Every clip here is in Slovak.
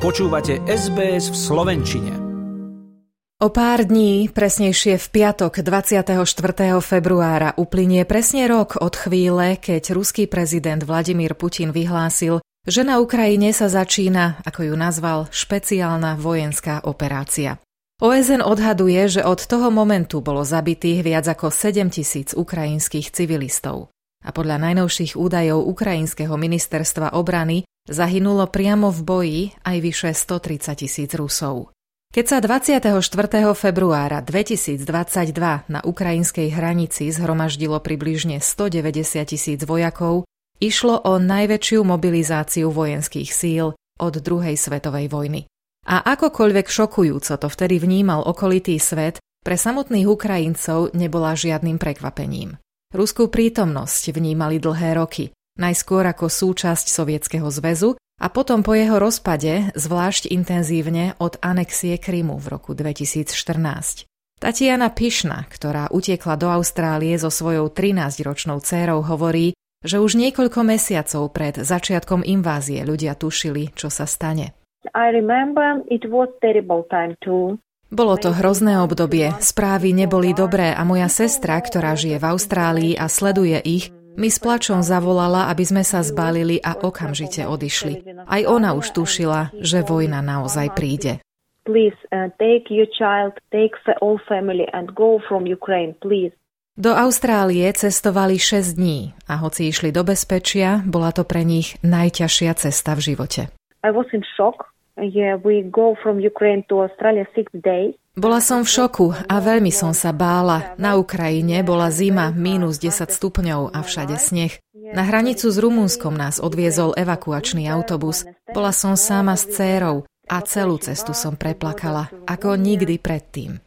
Počúvate SBS v Slovenčine. O pár dní, presnejšie v piatok 24. februára, uplynie presne rok od chvíle, keď ruský prezident Vladimír Putin vyhlásil, že na Ukrajine sa začína, ako ju nazval, špeciálna vojenská operácia. OSN odhaduje, že od toho momentu bolo zabitých viac ako 7 tisíc ukrajinských civilistov. A podľa najnovších údajov Ukrajinského ministerstva obrany Zahynulo priamo v boji aj vyše 130 tisíc Rusov. Keď sa 24. februára 2022 na ukrajinskej hranici zhromaždilo približne 190 tisíc vojakov, išlo o najväčšiu mobilizáciu vojenských síl od druhej svetovej vojny. A akokoľvek šokujúco to vtedy vnímal okolitý svet, pre samotných Ukrajincov nebola žiadnym prekvapením. Ruskú prítomnosť vnímali dlhé roky najskôr ako súčasť Sovietskeho zväzu a potom po jeho rozpade zvlášť intenzívne od anexie Krymu v roku 2014. Tatiana Pišna, ktorá utiekla do Austrálie so svojou 13-ročnou dcérou, hovorí, že už niekoľko mesiacov pred začiatkom invázie ľudia tušili, čo sa stane. Bolo to hrozné obdobie, správy neboli dobré a moja sestra, ktorá žije v Austrálii a sleduje ich, mi s plačom zavolala, aby sme sa zbalili a okamžite odišli. Aj ona už tušila, že vojna naozaj príde. Please, uh, take your child, take all family and go from Ukraine, please. Do Austrálie cestovali 6 dní a hoci išli do bezpečia, bola to pre nich najťažšia cesta v živote. I was in shock. Yeah, we go from Ukraine to Australia six days. Bola som v šoku a veľmi som sa bála. Na Ukrajine bola zima minus 10 stupňov a všade sneh. Na hranicu s Rumunskom nás odviezol evakuačný autobus. Bola som sama s cérou a celú cestu som preplakala, ako nikdy predtým.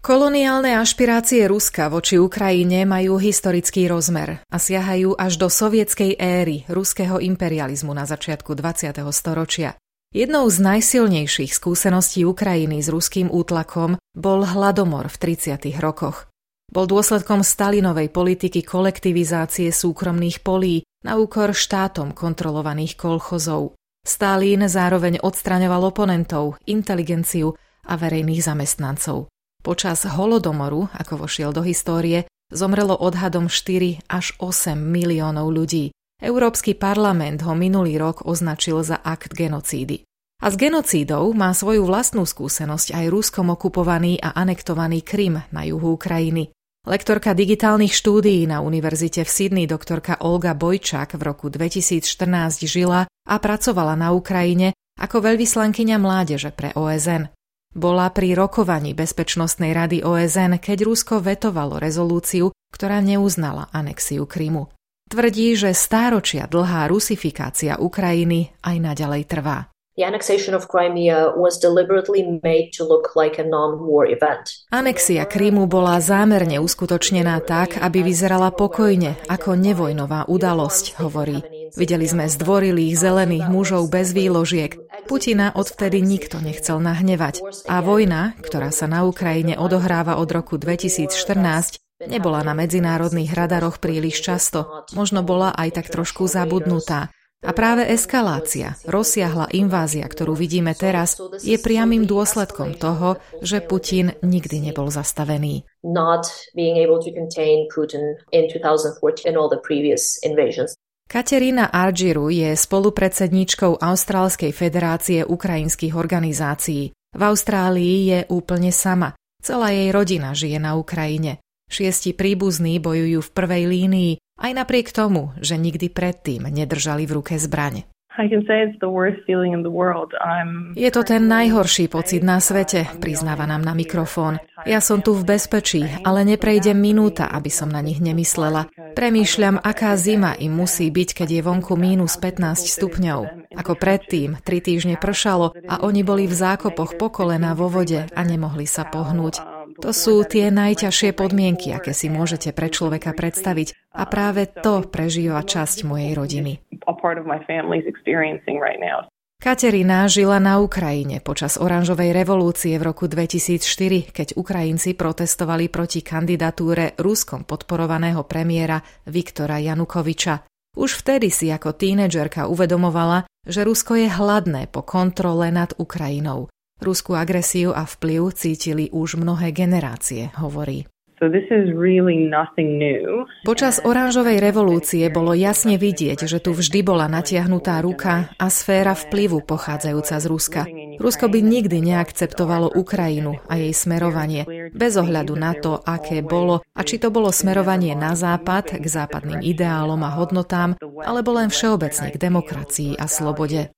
Koloniálne ašpirácie Ruska voči Ukrajine majú historický rozmer a siahajú až do sovietskej éry ruského imperializmu na začiatku 20. storočia. Jednou z najsilnejších skúseností Ukrajiny s ruským útlakom bol hladomor v 30. rokoch. Bol dôsledkom Stalinovej politiky kolektivizácie súkromných polí na úkor štátom kontrolovaných kolchozov. Stalin zároveň odstraňoval oponentov, inteligenciu a verejných zamestnancov. Počas holodomoru, ako vošiel do histórie, zomrelo odhadom 4 až 8 miliónov ľudí. Európsky parlament ho minulý rok označil za akt genocídy. A s genocídou má svoju vlastnú skúsenosť aj Ruskom okupovaný a anektovaný Krym na juhu Ukrajiny. Lektorka digitálnych štúdií na univerzite v Sydney doktorka Olga Bojčák v roku 2014 žila a pracovala na Ukrajine ako veľvyslankyňa mládeže pre OSN. Bola pri rokovaní Bezpečnostnej rady OSN, keď Rusko vetovalo rezolúciu, ktorá neuznala anexiu Krymu. Tvrdí, že stáročia dlhá rusifikácia Ukrajiny aj naďalej trvá. Anexia Krímu bola zámerne uskutočnená tak, aby vyzerala pokojne, ako nevojnová udalosť, hovorí. Videli sme zdvorilých zelených mužov bez výložiek. Putina odvtedy nikto nechcel nahnevať. A vojna, ktorá sa na Ukrajine odohráva od roku 2014, Nebola na medzinárodných radaroch príliš často, možno bola aj tak trošku zabudnutá. A práve eskalácia, rozsiahla invázia, ktorú vidíme teraz, je priamým dôsledkom toho, že Putin nikdy nebol zastavený. Katerina Argiru je spolupredsedníčkou Austrálskej federácie ukrajinských organizácií. V Austrálii je úplne sama. Celá jej rodina žije na Ukrajine. Šiesti príbuzní bojujú v prvej línii, aj napriek tomu, že nikdy predtým nedržali v ruke zbraň. Je to ten najhorší pocit na svete, priznáva nám na mikrofón. Ja som tu v bezpečí, ale neprejde minúta, aby som na nich nemyslela. Premýšľam, aká zima im musí byť, keď je vonku mínus 15 stupňov. Ako predtým, tri týždne pršalo a oni boli v zákopoch po kolena vo vode a nemohli sa pohnúť. To sú tie najťažšie podmienky, aké si môžete pre človeka predstaviť a práve to prežíva časť mojej rodiny. Katerina žila na Ukrajine počas oranžovej revolúcie v roku 2004, keď Ukrajinci protestovali proti kandidatúre Ruskom podporovaného premiéra Viktora Janukoviča. Už vtedy si ako tínedžerka uvedomovala, že Rusko je hladné po kontrole nad Ukrajinou. Ruskú agresiu a vplyv cítili už mnohé generácie, hovorí. Počas oranžovej revolúcie bolo jasne vidieť, že tu vždy bola natiahnutá ruka a sféra vplyvu pochádzajúca z Ruska. Rusko by nikdy neakceptovalo Ukrajinu a jej smerovanie, bez ohľadu na to, aké bolo a či to bolo smerovanie na západ, k západným ideálom a hodnotám, alebo len všeobecne k demokracii a slobode.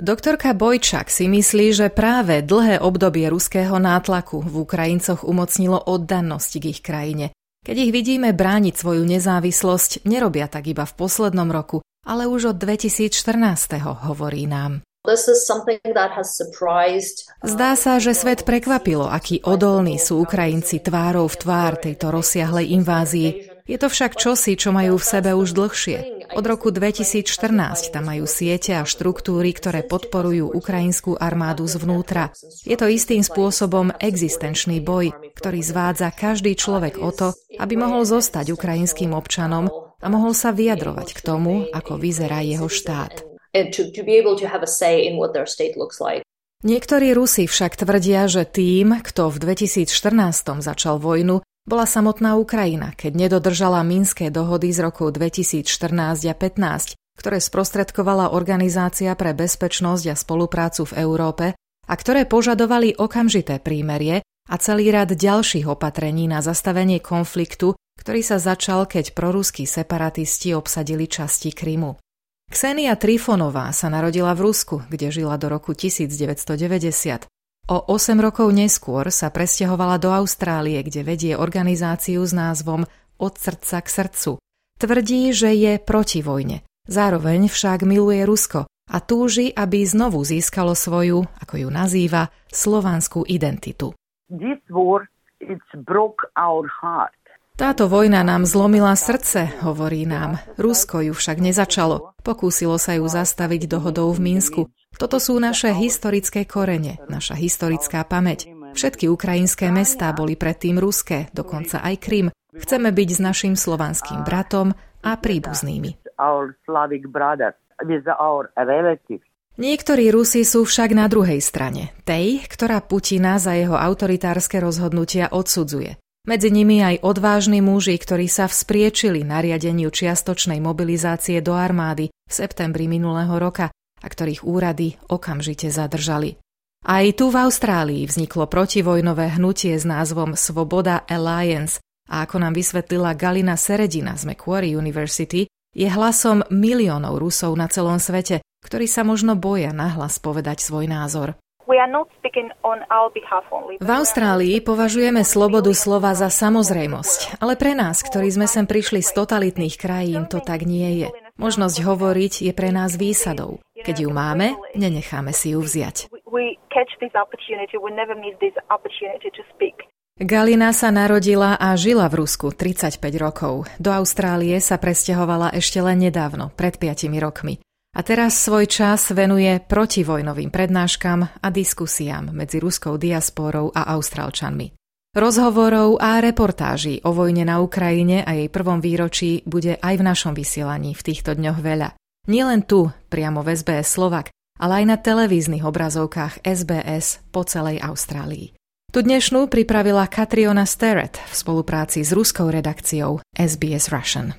Doktorka Bojčak si myslí, že práve dlhé obdobie ruského nátlaku v Ukrajincoch umocnilo oddannosť k ich krajine. Keď ich vidíme brániť svoju nezávislosť, nerobia tak iba v poslednom roku, ale už od 2014. hovorí nám. Zdá sa, že svet prekvapilo, akí odolní sú Ukrajinci tvárou v tvár tejto rozsiahlej invázii. Je to však čosi, čo majú v sebe už dlhšie. Od roku 2014 tam majú siete a štruktúry, ktoré podporujú ukrajinskú armádu zvnútra. Je to istým spôsobom existenčný boj, ktorý zvádza každý človek o to, aby mohol zostať ukrajinským občanom a mohol sa vyjadrovať k tomu, ako vyzerá jeho štát. Niektorí Rusi však tvrdia, že tým, kto v 2014 začal vojnu, bola samotná Ukrajina, keď nedodržala Minské dohody z rokov 2014 a 15, ktoré sprostredkovala Organizácia pre bezpečnosť a spoluprácu v Európe a ktoré požadovali okamžité prímerie a celý rad ďalších opatrení na zastavenie konfliktu, ktorý sa začal, keď proruskí separatisti obsadili časti Krymu. Ksenia Trifonová sa narodila v Rusku, kde žila do roku 1990. O 8 rokov neskôr sa presťahovala do Austrálie, kde vedie organizáciu s názvom Od srdca k srdcu. Tvrdí, že je proti vojne. Zároveň však miluje Rusko a túži, aby znovu získalo svoju, ako ju nazýva, slovanskú identitu. This war, it's broke our heart. Táto vojna nám zlomila srdce, hovorí nám. Rusko ju však nezačalo. Pokúsilo sa ju zastaviť dohodou v Minsku. Toto sú naše historické korene, naša historická pamäť. Všetky ukrajinské mestá boli predtým ruské, dokonca aj Krym. Chceme byť s našim slovanským bratom a príbuznými. Niektorí Rusi sú však na druhej strane, tej, ktorá Putina za jeho autoritárske rozhodnutia odsudzuje. Medzi nimi aj odvážni muži, ktorí sa vzpriečili nariadeniu čiastočnej mobilizácie do armády v septembri minulého roka a ktorých úrady okamžite zadržali. Aj tu v Austrálii vzniklo protivojnové hnutie s názvom Svoboda Alliance a ako nám vysvetlila Galina Seredina z Macquarie University, je hlasom miliónov Rusov na celom svete, ktorí sa možno boja nahlas povedať svoj názor. V Austrálii považujeme slobodu slova za samozrejmosť, ale pre nás, ktorí sme sem prišli z totalitných krajín, to tak nie je. Možnosť hovoriť je pre nás výsadou. Keď ju máme, nenecháme si ju vziať. Galina sa narodila a žila v Rusku 35 rokov. Do Austrálie sa presťahovala ešte len nedávno, pred 5 rokmi. A teraz svoj čas venuje protivojnovým prednáškam a diskusiám medzi ruskou diasporou a austrálčanmi. Rozhovorov a reportáží o vojne na Ukrajine a jej prvom výročí bude aj v našom vysielaní v týchto dňoch veľa. Nielen tu, priamo v SBS Slovak, ale aj na televíznych obrazovkách SBS po celej Austrálii. Tu dnešnú pripravila Katriona Starrett v spolupráci s ruskou redakciou SBS Russian.